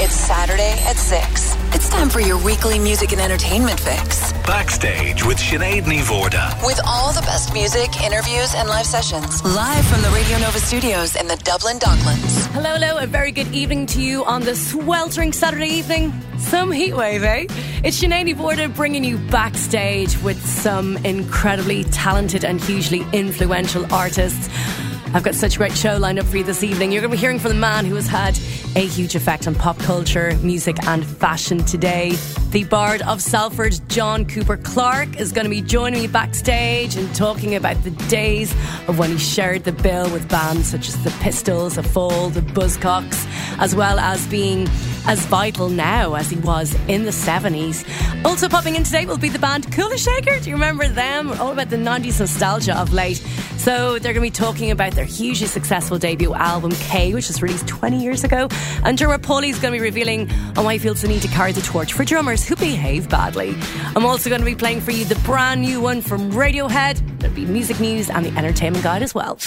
It's Saturday at 6. It's time for your weekly music and entertainment fix. Backstage with Sinead Ní Mhórdha. With all the best music, interviews, and live sessions. Live from the Radio Nova studios in the Dublin Docklands. Hello, hello, a very good evening to you on the sweltering Saturday evening. Some heatwave, eh? It's Sinead Ní Mhórdha bringing you backstage with some incredibly talented and hugely influential artists. I've got such a great show lined up for you this evening. You're going to be hearing from the man who has had a huge effect on pop culture, music, and fashion today. The Bard of Salford, John Cooper Clarke, is going to be joining me backstage and talking about the days of when he shared the bill with bands such as the Pistols, the Fall, the Buzzcocks, as well as being as vital now as he was in the 70s. Also popping in today will be the band Kula Shaker. Do you remember them? All about the 90s nostalgia of late. So they're going to be talking about their hugely successful debut album K, which was released 20 years ago. And Dermot is going to be revealing on why he feels the need to carry the torch for drummers who behave badly. I'm also going to be playing for you the brand new one from Radiohead. There'll be music news and the entertainment guide as well.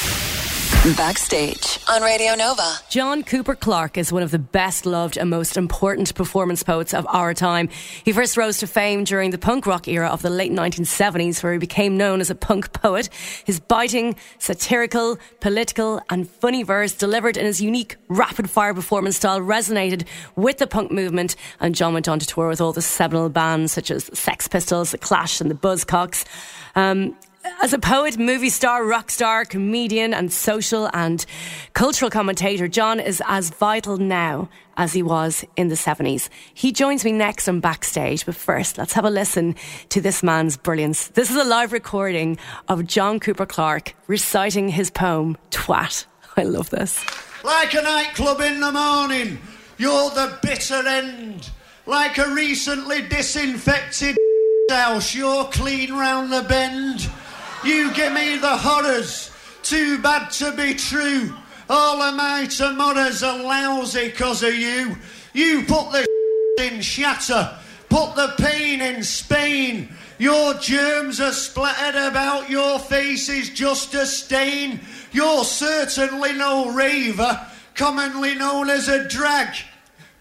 Backstage on Radio Nova. John Cooper Clarke is one of the best loved and most important performance poets of our time. He first rose to fame during the punk rock era of the late 1970s, where he became known as a punk poet. His biting, satirical, political, and funny verse delivered in his unique rapid fire performance style resonated with the punk movement. And John went on to tour with all the seminal bands such as Sex Pistols, The Clash, and the Buzzcocks. Um, as a poet, movie star, rock star, comedian, and social and cultural commentator, John is as vital now as he was in the 70s. He joins me next on backstage, but first, let's have a listen to this man's brilliance. This is a live recording of John Cooper Clarke reciting his poem, Twat. I love this. Like a nightclub in the morning, you're the bitter end. Like a recently disinfected house, you're clean round the bend. You give me the horrors, too bad to be true. All of my tomorrows are lousy because of you. You put the in shatter, put the pain in Spain. Your germs are splattered about, your face is just a stain. You're certainly no raver, commonly known as a drag.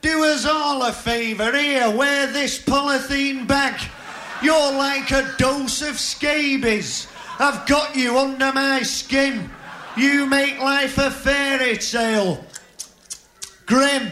Do us all a favour here, wear this polythene bag. You're like a dose of scabies. I've got you under my skin. You make life a fairy tale. Grim.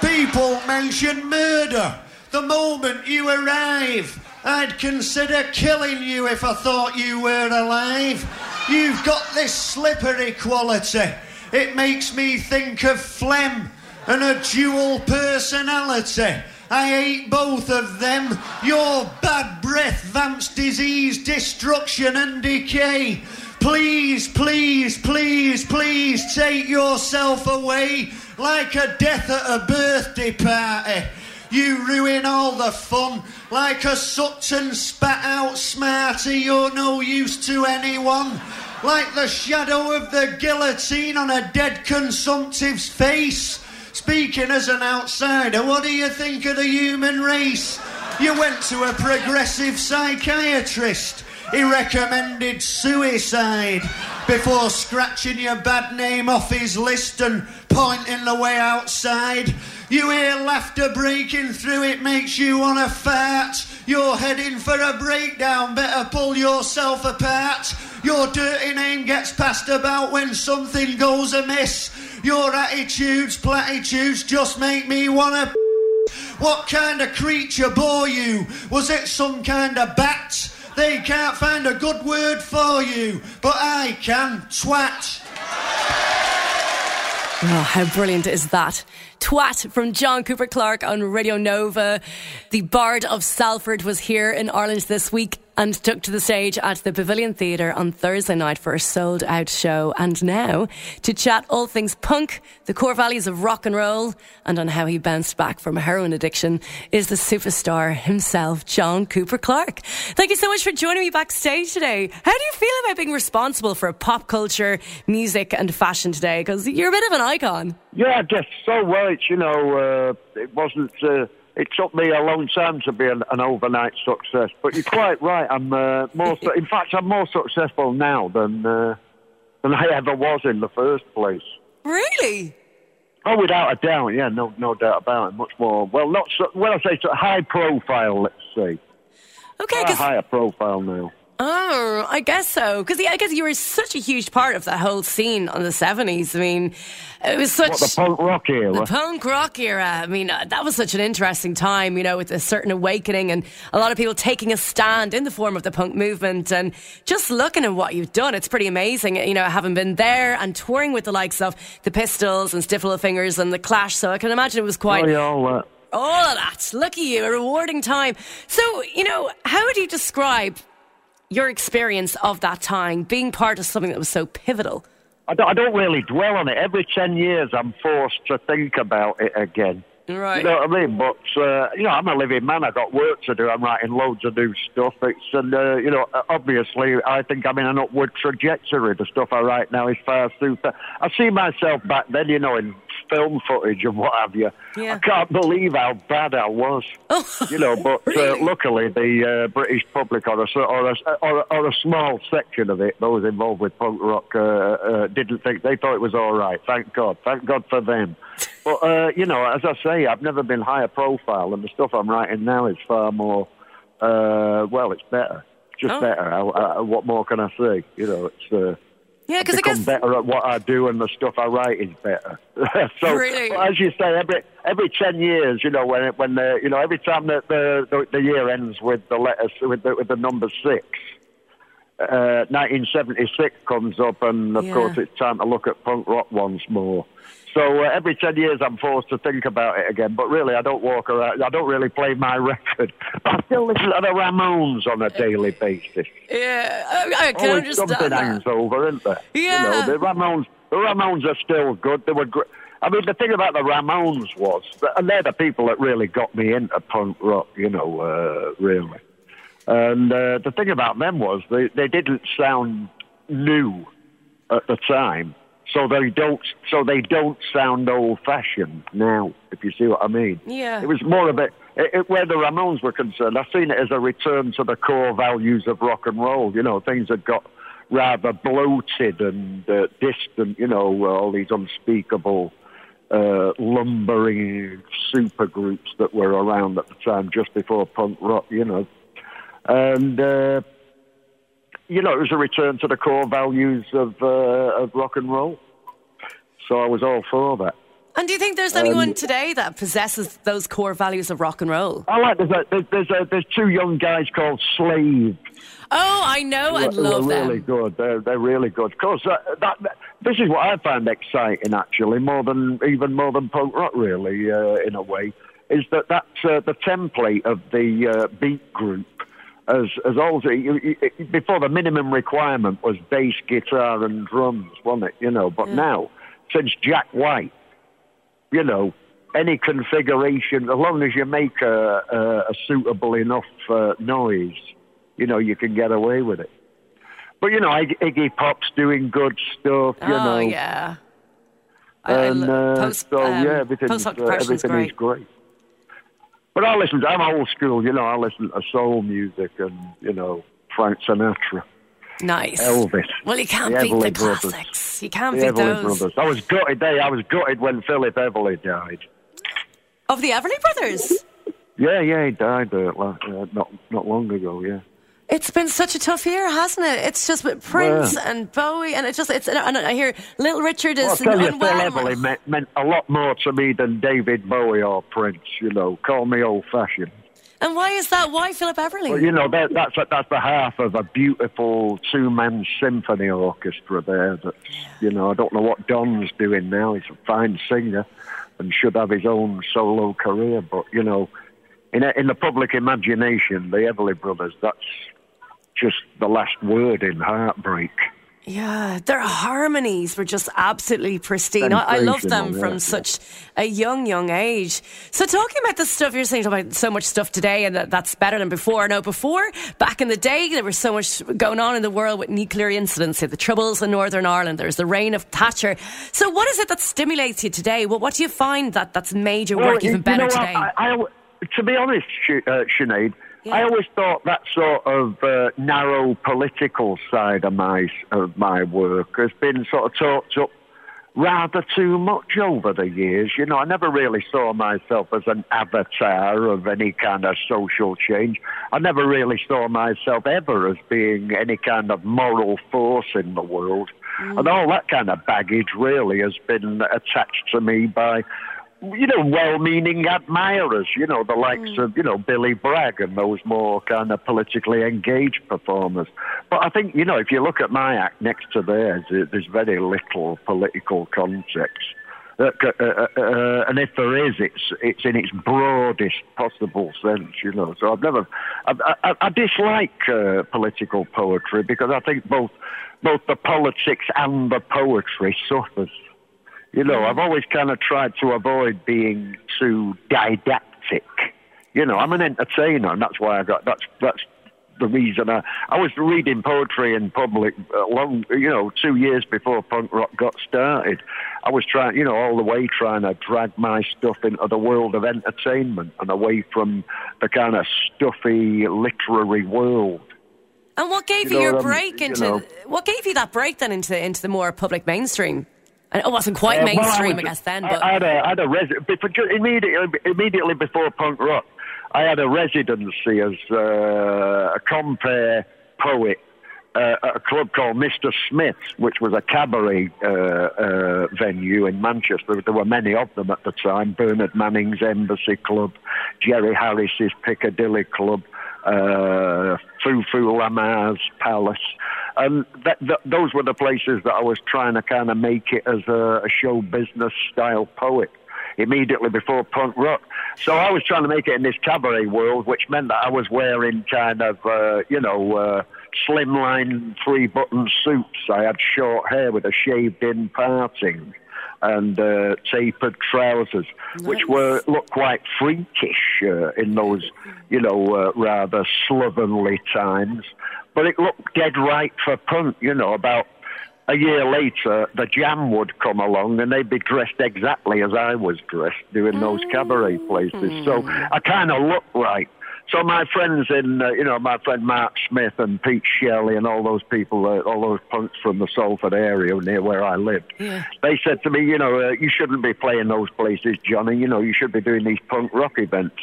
People mention murder. The moment you arrive, I'd consider killing you if I thought you were alive. You've got this slippery quality. It makes me think of phlegm and a dual personality. I hate both of them. Your bad breath vamps disease, destruction, and decay. Please, please, please, please take yourself away like a death at a birthday party. You ruin all the fun like a Sutton spat out smarty. You're no use to anyone. Like the shadow of the guillotine on a dead consumptive's face. Speaking as an outsider, what do you think of the human race? You went to a progressive psychiatrist. He recommended suicide before scratching your bad name off his list and pointing the way outside. You hear laughter breaking through, it makes you want to fart. You're heading for a breakdown, better pull yourself apart. Your dirty name gets passed about when something goes amiss. Your attitudes, platitudes just make me wanna. What kind of creature bore you? Was it some kind of bat? They can't find a good word for you, but I can. Twat. Oh, how brilliant is that? Twat from John Cooper Clarke on Radio Nova. The Bard of Salford was here in Ireland this week and took to the stage at the Pavilion Theatre on Thursday night for a sold out show. And now to chat all things punk, the core values of rock and roll, and on how he bounced back from a heroin addiction is the superstar himself, John Cooper Clarke. Thank you so much for joining me backstage today. How do you feel about being responsible for pop culture, music, and fashion today? Because you're a bit of an icon. Yeah, guess so. Well, you know, uh, it wasn't. Uh, it took me a long time to be an, an overnight success, but you're quite right. I'm uh, more. Su- in fact, I'm more successful now than uh, than I ever was in the first place. Really? Oh, without a doubt, yeah, no, no doubt about it. Much more. Well, not so, when I say so high profile, let's see. Okay, higher profile now. Oh, I guess so. Because yeah, I guess you were such a huge part of that whole scene on the seventies. I mean, it was such What the punk rock era? the punk rock era. I mean, uh, that was such an interesting time. You know, with a certain awakening and a lot of people taking a stand in the form of the punk movement. And just looking at what you've done, it's pretty amazing. You know, having been there and touring with the likes of the Pistols and Stiff Little Fingers and the Clash. So I can imagine it was quite oh, yeah, all that. all of that. Look at you, a rewarding time. So, you know, how would you describe your experience of that time, being part of something that was so pivotal? I don't, I don't really dwell on it. Every 10 years, I'm forced to think about it again. Right. You know what I mean? But, uh, you know, I'm a living man. I've got work to do. I'm writing loads of new stuff. It's, and, uh, you know, obviously, I think I'm in an upward trajectory. The stuff I write now is far super. I see myself back then, you know, in film footage and what have you. Yeah. I can't believe how bad I was. you know, but Really? uh, luckily the uh, British public or a, or, a, or, a, or a small section of it, those involved with punk rock, uh, uh, didn't think they thought it was all right. Thank God. Thank God for them. But uh, you know, as I say, I've never been higher profile, and the stuff I'm writing now is far more. Uh, well, it's better. Just Oh. better. I, I, what more can I say? You know, it's. Yeah, because I guess. better at what I do, and the stuff I write is better. so, Really? as you say, every every ten years, you know, when it, when the you know every time that the, the the year ends with the letters with the with the number six, uh, 1976 comes up, and of Yeah. course it's time to look at punk rock once more. So uh, every ten years, I'm forced to think about it again. But really, I don't walk around. I don't really play my record. But I still listen to the Ramones on a daily basis. Yeah, I, I can Always understand something that. hangs over, isn't there? Yeah. You know, the Ramones, the Ramones are still good. They were great. I mean, the thing about the Ramones was, that, and they're the people that really got me into punk rock, you know, uh, really. And uh, the thing about them was they, they didn't sound new at the time, so they don't so they don't sound old fashioned now. If you see what I mean. Yeah. It was more of a it, it, where the Ramones were concerned. I've seen it as a return to the core values of rock and roll. You know, things had got rather bloated and uh, distant. You know, all these unspeakable. Uh, lumbering super groups that were around at the time just before punk rock, you know. And, uh, you know, it was a return to the core values of, uh, of rock and roll. So I was all for that. And do you think there's Um, anyone today that possesses those core values of rock and roll? I like there's a, there's there's, a, there's two young guys called Slave. Oh, I know are love really them. good. They're they're really good. Of course, uh, that, that this is what I find exciting actually, more than even more than punk rock, really, uh, in a way, is that that's uh, the template of the uh, beat group. As as also before, the minimum requirement was bass, guitar, and drums, wasn't it? You know, but now since Jack White, you know, any configuration, as long as you make a, a, a suitable enough uh, noise, you know, you can get away with it. But you know, Iggy Pop's doing good stuff. You oh, know, yeah. And uh, post, so um, yeah, everything's, uh, Depression's everything great. is great. But I listen. To, I'm old school. You know, I listen to soul music and you know Frank Sinatra, Nice. Elvis. Well, you can't the beat the Everly Brothers. classics. You can't the beat Everly those. Brothers. I was gutted. They, I was gutted when Philip Everly died. Of the Everly Brothers. Yeah, yeah, he died uh, uh, not not long ago. Yeah. It's been such a tough year, hasn't it? It's just with Prince and Bowie, and it's just it's. And I hear Little Richard Well, is tell you, Phil. Everly meant, meant a lot more to me than David Bowie or Prince. You know, call me old-fashioned. And why is that? Why Philip Everly? Well, you know, that, that's that's the half of a beautiful two-man symphony orchestra there. That you know, I don't know what Don's doing now. He's a fine singer and should have his own solo career. But you know, in a, in the public imagination, the Everly Brothers, that's just the last word in heartbreak. Yeah, their harmonies were just absolutely pristine. I, I love them Sensational, from yeah. such a young, young age. So, talking about the stuff you're saying about so much stuff today, and that, that's better than before. Now, before back in the day, there was so much going on in the world with nuclear incidents, the troubles in Northern Ireland. There's the reign of Thatcher. So, what is it that stimulates you today? Well, what do you find that that's made your work even you better know, today? I, I, I- to be honest, Sh- uh, Sinead, Yeah. I always thought that sort of uh, narrow political side of my of my work has been sort of talked up rather too much over the years. You know, I never really saw myself as an avatar of any kind of social change. I never really saw myself ever as being any kind of moral force in the world. Mm. And all that kind of baggage really has been attached to me by you know, well-meaning admirers, you know, the likes mm. of, you know, Billy Bragg and those more kind of politically engaged performers. But I think, you know, if you look at my act next to theirs, there's very little political context. Uh, uh, uh, uh, and if there is, it's it's in its broadest possible sense, you know. So I've never, I, I, I dislike uh, political poetry because I think both both the politics and the poetry suffers you know, I've always kind of tried to avoid being too didactic. You know, I'm an entertainer, and that's why I got that's that's the reason I I was reading poetry in public uh, long, you know, two years before punk rock got started. I was trying, you know, all the way trying to drag my stuff into the world of entertainment and away from the kind of stuffy literary world. And what gave you, you know your break into? You know, what gave you that break then into into the more public mainstream? And it wasn't quite uh, mainstream, well, I, was, I, guess, then. But I had a, I had a res- immediately, immediately before punk rock, I had a residency as uh, a compere poet uh, at a club called Mr. Smith, which was a cabaret uh, uh, venue in Manchester. There were many of them at the time Bernard Manning's Embassy Club, Jerry Harris's Piccadilly Club, uh, Foo Foo Lammar's Palace. And those were the places that I was trying to kind of make it as a, a show business style poet immediately before punk rock. So I was trying to make it in this cabaret world, which meant that I was wearing kind of, uh, you know, uh, slimline three button suits. I had short hair with a shaved in parting and uh, tapered trousers, nice. which were looked quite freakish uh, in those, you know, uh, rather slovenly times. But it looked dead right for punk, you know. About a year later, the Jam would come along and they'd be dressed exactly as I was dressed doing those cabaret places. So mm. I kind of looked right. So my friends in, uh, you know, my friend Mark Smith and Pete Shelley and all those people, uh, all those punks from the Salford area near where I lived, yeah. they said to me, you know, uh, you shouldn't be playing those places, Johnny. You know, you should be doing these punk rock events.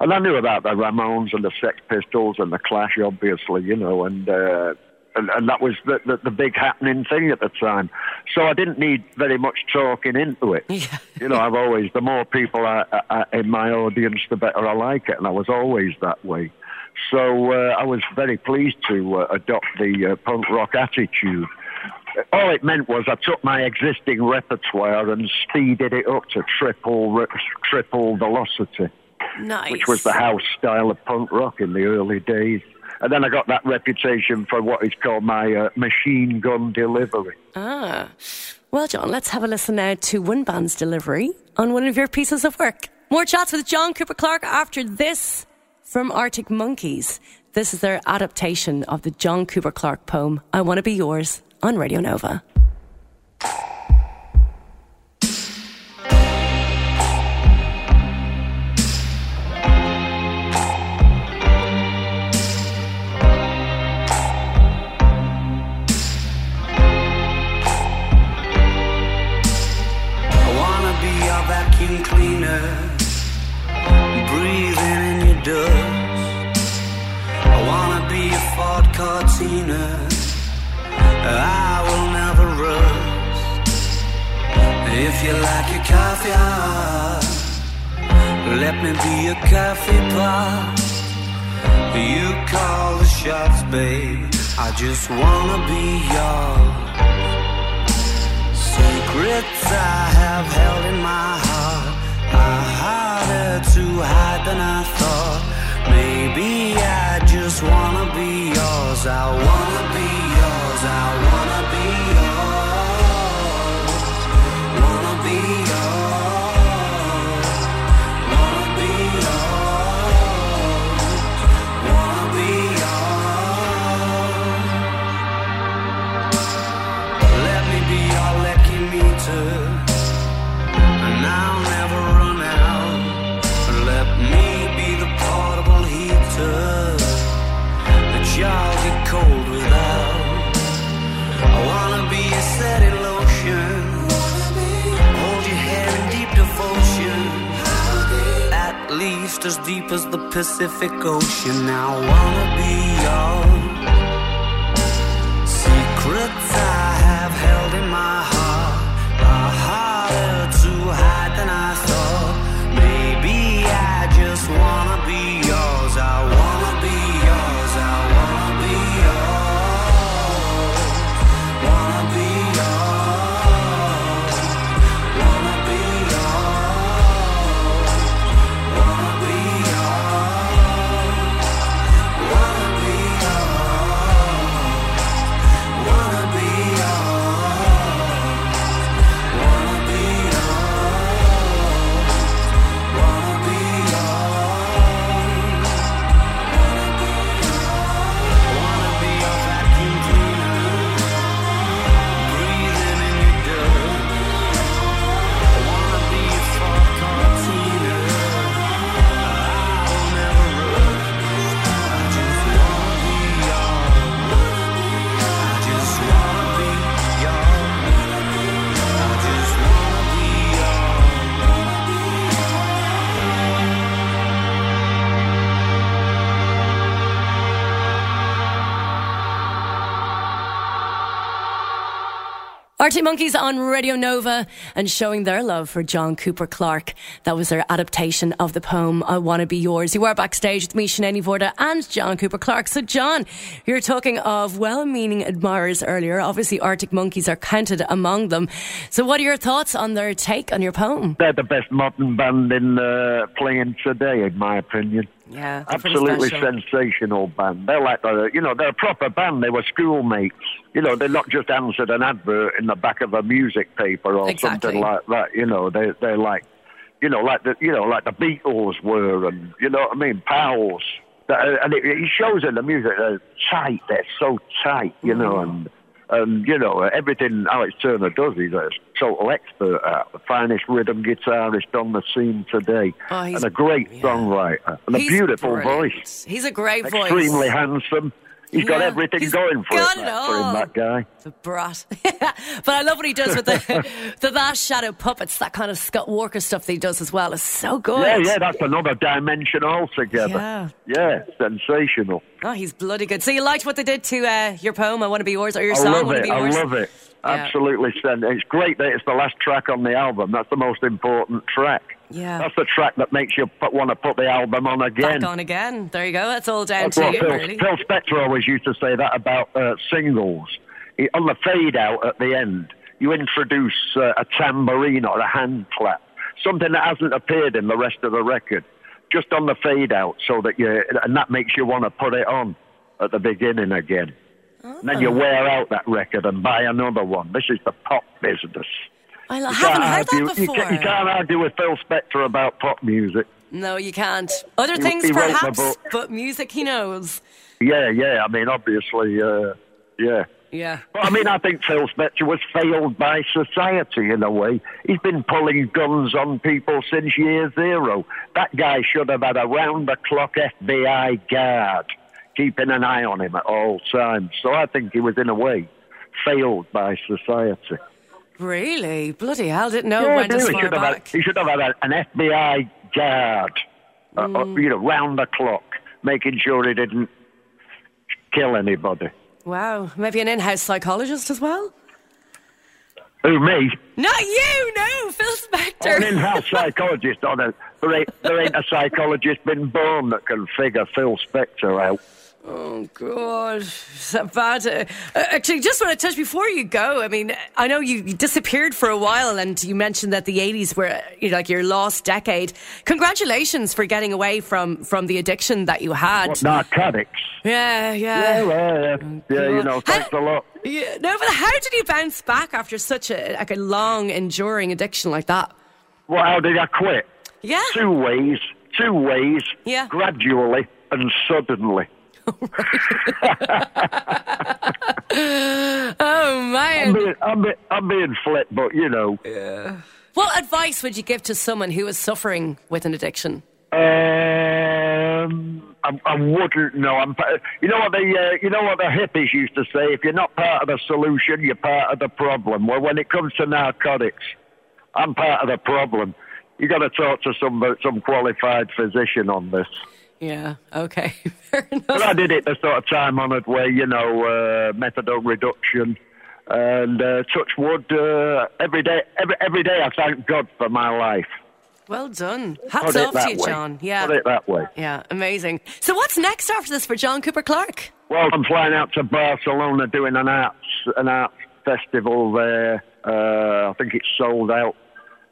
And I knew about the Ramones and the Sex Pistols and the Clash, obviously, you know, and uh, and, and that was the, the, the, big happening thing at the time. So I didn't need very much talking into it. Yeah. you know, I've always, the more people I, I, in my audience, the better I like it, and I was always that way. So uh, I was very pleased to uh, adopt the uh, punk rock attitude. All it meant was I took my existing repertoire and speeded it up to triple triple velocity, nice. which was the house style of punk rock in the early days. And then I got that reputation for what is called my uh, machine gun delivery. Ah. Well, John, let's have a listen now to one band's delivery on one of your pieces of work. More chats with John Cooper Clarke after this from Arctic Monkeys. This is their adaptation of the John Cooper Clarke poem, I Want to Be Yours, on Radio Nova. I will never rust. If you like your coffee hot, let me be a coffee pot. You call the shots, babe. I just wanna be yours. Secrets I have held in my heart are harder to hide than I thought. Maybe I just wanna be yours. I wanna be yours. I wanna be yours. As deep as the Pacific Ocean. Now I wanna be yours. Monkeys on Radio Nova and showing their love for John Cooper Clarke. That was their adaptation of the poem I Wanna Be Yours. You are backstage with me, Sinead Mhórdha, and John Cooper Clarke. So, John, you're talking of well meaning admirers earlier. Obviously, Arctic Monkeys are counted among them. So, what are your thoughts on their take on your poem? They're the best modern band in uh, playing today, in my opinion. Yeah, Absolutely sensational band. They're like, a, you know, they're a proper band. They were schoolmates. You know, they're not just answered an advert in the back of a music paper or Exactly. something like that. You know, they they're like, you know, like the you know, like the Beatles were, and you know what I mean, pals. And it, it shows in the music. They're tight. They're so tight. You know, Mm. and and you know everything Alex Turner does. He's a total expert at the finest rhythm guitarist on the scene today, Oh, he's- and a great yeah. songwriter and a beautiful brilliant. voice. He's a great voice. Extremely handsome. He's got Yeah, everything he's going for, got it, it for him, all. that guy. The brat. but I love what he does with the, the last shadow puppets, that kind of Scott Walker stuff that he does as well. is so good. Yeah, yeah, that's another dimension altogether. Yeah. Yeah, sensational. Oh, he's bloody good. So you liked what they did to uh, your poem, I Want to Be Yours, or your I song, love Want to it. Be I love it. Absolutely. sen- It's great that it's the last track on the album. That's the most important track. Yeah. That's the track that makes you put, want to put the album on again. Back on again. There you go. That's all down That's to you, Phil, really. Phil Spector always used to say that about uh, singles. He, on the fade out at the end, you introduce uh, a tambourine or a hand clap, something that hasn't appeared in the rest of the record, just on the fade out, so that you and that makes you want to put it on at the beginning again. And then you Oh. wear out that record and buy another one. This is the pop business. I You haven't can't heard argue- that you before. ca- You can't argue with Phil Spector about pop music. No, you can't. Other He- things, he perhaps, but music, he knows. Yeah, yeah. I mean, obviously, uh, yeah. Yeah. But I mean, I think Phil Spector was failed by society in a way. He's been pulling guns on people since year zero. That guy should have had a round the clock FBI guard keeping an eye on him at all times. So I think he was, in a way, failed by society. Really? Bloody hell, didn't know yeah, went as he far should have had, back. he should have had an FBI guard, uh, uh, Mm. you know, round the clock, making sure he didn't kill anybody. Wow. Maybe an in house psychologist as well? Who, me? Not you, no, Phil Spector. An in-house psychologist on a there ain't, there ain't a psychologist been born that can figure Phil Spector out. Oh God, is that bad? Uh, actually, just want to touch before you go. I mean, I know you disappeared for a while, and you mentioned that the '80s were you know, like your lost decade. Congratulations for getting away from from the addiction that you had. What, narcotics? Yeah, Yeah, yeah. well, yeah, yeah, you know, How- thanks a lot. Yeah, no, but how did you bounce back after such a like a long, enduring addiction like that? Well, how did I quit? Yeah. Two ways, two ways, Yeah. gradually and suddenly. Oh I'm man. being, I'm, being, I'm being flip, but you know. What advice would you give to someone who is suffering with an addiction? Um, I, I wouldn't know. I'm, you know what the uh, you know what the hippies used to say: if you're not part of the solution, you're part of the problem. Well, when it comes to narcotics, I'm part of the problem. you got to talk to some some qualified physician on this. Yeah. Okay. Fair enough. But I did it the sort of time honoured way, you know, uh, methadone reduction. And uh, touch wood, uh, every day, every, every day I thank God for my life. Well done. Hats off to you, way. John. Yeah. Put it that way. Yeah, amazing. So what's next after this for John Cooper Clarke? Well, I'm flying out to Barcelona doing an arts an arts festival there. Uh, I think it's sold out,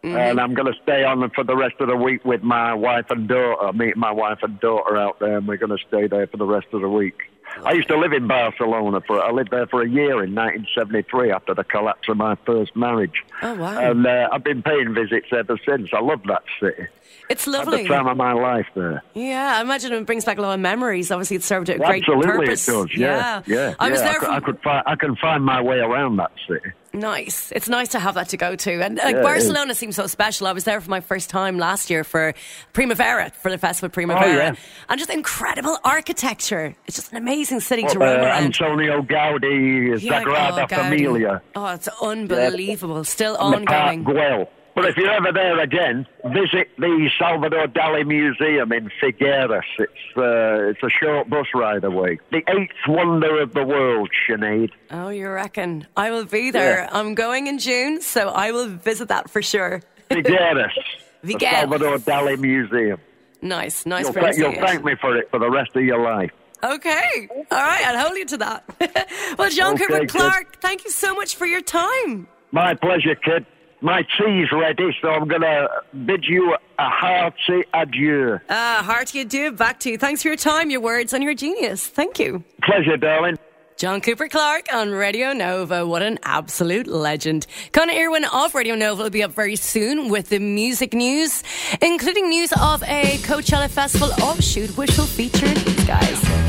Mm-hmm. and I'm going to stay on for the rest of the week with my wife and daughter. Meet my wife and daughter out there, and we're going to stay there for the rest of the week. I used to live in Barcelona for. I lived there for a year in 1973 after the collapse of my first marriage. Oh, wow. And uh, I've been paying visits ever since. I love that city. It's lovely. the time of my life there. Yeah, I imagine it brings back a lot of memories. Obviously, it served a great Absolutely, purpose. it does. Yeah, yeah. I was yeah. there. I, could, from- I could find. I can find my way around that city. Nice. It's nice to have that to go to. And like Yeah, Barcelona seems so special. I was there for my first time last year for Primavera, for the festival Primavera. Oh, yeah. And just incredible architecture. It's just an amazing city to Uh, roam around. Antonio Gaudi, Yeah, Sagrada oh, Gaudi. Familia, Oh, it's unbelievable. Still the Park ongoing. Güell. But if you're ever there again, visit the Salvador Dali Museum in Figueres. It's uh, it's a short bus ride away. The eighth wonder of the world, Sinead. Oh, you reckon? I will be there. Yeah. I'm going in June, so I will visit that for sure. Figueres. the Salvador Dali Museum. Nice, nice You'll, th- you'll thank me for it for the rest of your life. Okay. All right, I'll hold you to that. well, John Okay, Cooper. Clarke, thank you so much for your time. My pleasure, kid. My tea's ready, so I'm going to bid you a hearty adieu. Uh, hearty adieu, back to you. Thanks for your time, your words, and your genius. Thank you. Pleasure, darling. John Cooper Clarke on Radio Nova. What an absolute legend. Connor Irwin of Radio Nova will be up very soon with the music news, including news of a Coachella Festival offshoot, which will feature these guys.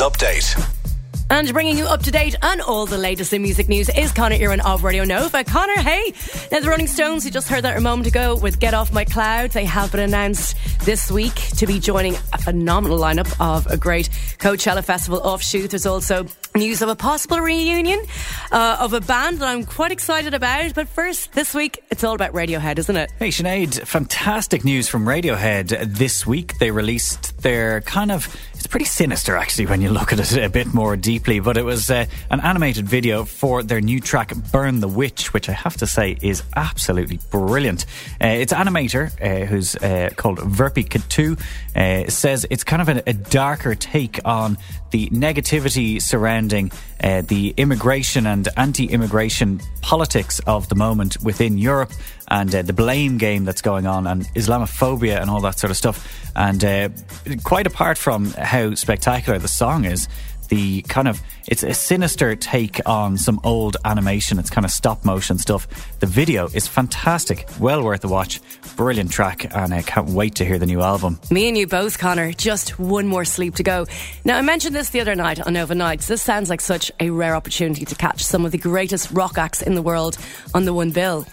Update. And bringing you up to date on all the latest in music news is Connor Ewan of Radio Nova. Connor, hey! Now, the Rolling Stones, you just heard that a moment ago with Get Off My Cloud, they have been announced this week to be joining a phenomenal lineup of a great Coachella Festival offshoot. There's also news of a possible reunion uh, of a band that I'm quite excited about. But first, this week, it's all about Radiohead, isn't it? Hey Sinead, fantastic news from Radiohead this week. They released their kind of it's pretty sinister actually when you look at it a bit more deeply, but it was uh, an animated video for their new track Burn the Witch, which I have to say is absolutely brilliant. Uh, its animator, uh, who's uh, called Virpi Kettu, uh, says it's kind of a, a darker take on the negativity surrounding uh, the immigration and anti-immigration politics of the moment within Europe and uh, the blame game that's going on and Islamophobia and all that sort of stuff. And uh, quite apart from how spectacular the song is, the kind of it's a sinister take on some old animation. It's kind of stop motion stuff. The video is fantastic, well worth a watch. Brilliant track, and I can't wait to hear the new album. Me and you both, Connor. Just one more sleep to go. Now, I mentioned this the other night on Nova Nights. This sounds like such a rare opportunity to catch some of the greatest rock acts in the world on the one bill.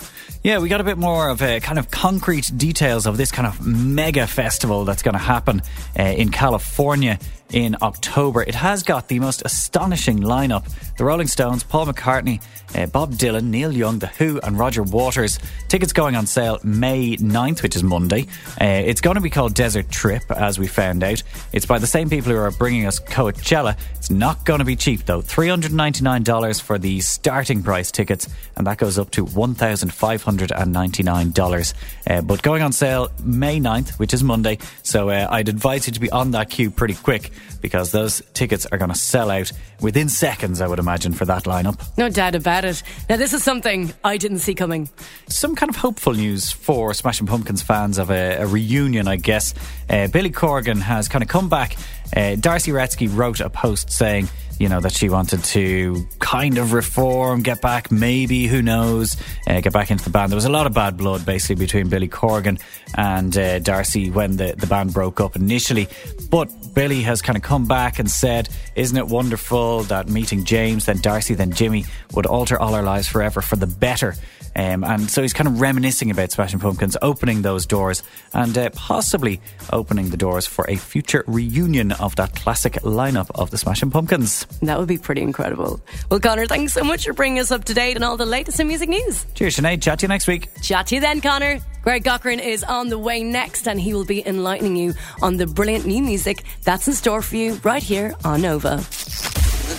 Yeah, we got a bit more of a kind of concrete details of this kind of mega festival that's going to happen uh, in California in October. It has got the most astonishing lineup the Rolling Stones, Paul McCartney, uh, Bob Dylan, Neil Young, The Who, and Roger Waters. Tickets going on sale May 9th, which is Monday. Uh, it's going to be called Desert Trip, as we found out. It's by the same people who are bringing us Coachella. It's not going to be cheap, though. $399 for the starting price tickets, and that goes up to $1,599. Uh, but going on sale May 9th, which is Monday, so uh, I'd advise you to be on that queue pretty quick because those tickets are going to sell out within seconds, I would imagine, for that lineup. No doubt about it. Now, this is something I didn't see coming. Some kind of hopeful news for Smashing Pumpkins fans of a, a reunion, I guess. Uh, Billy Corgan has kind of come back. Uh, Darcy Wretzky wrote a post saying, you know, that she wanted to kind of reform, get back, maybe, who knows, uh, get back into the band. There was a lot of bad blood basically between Billy Corgan and uh, Darcy when the, the band broke up initially. But Billy has kind of come back and said, Isn't it wonderful that meeting James, then Darcy, then Jimmy would alter all our lives forever for the better? Um, and so he's kind of reminiscing about Smashing Pumpkins, opening those doors and uh, possibly opening the doors for a future reunion of that classic lineup of the Smashing Pumpkins. That would be pretty incredible. Well, Connor, thanks so much for bringing us up to date on all the latest in music news. Cheers, Sinead. Chat to you next week. Chat to you then, Connor. Greg Cochran is on the way next, and he will be enlightening you on the brilliant new music that's in store for you right here on Nova.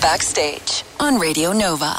Backstage on Radio Nova.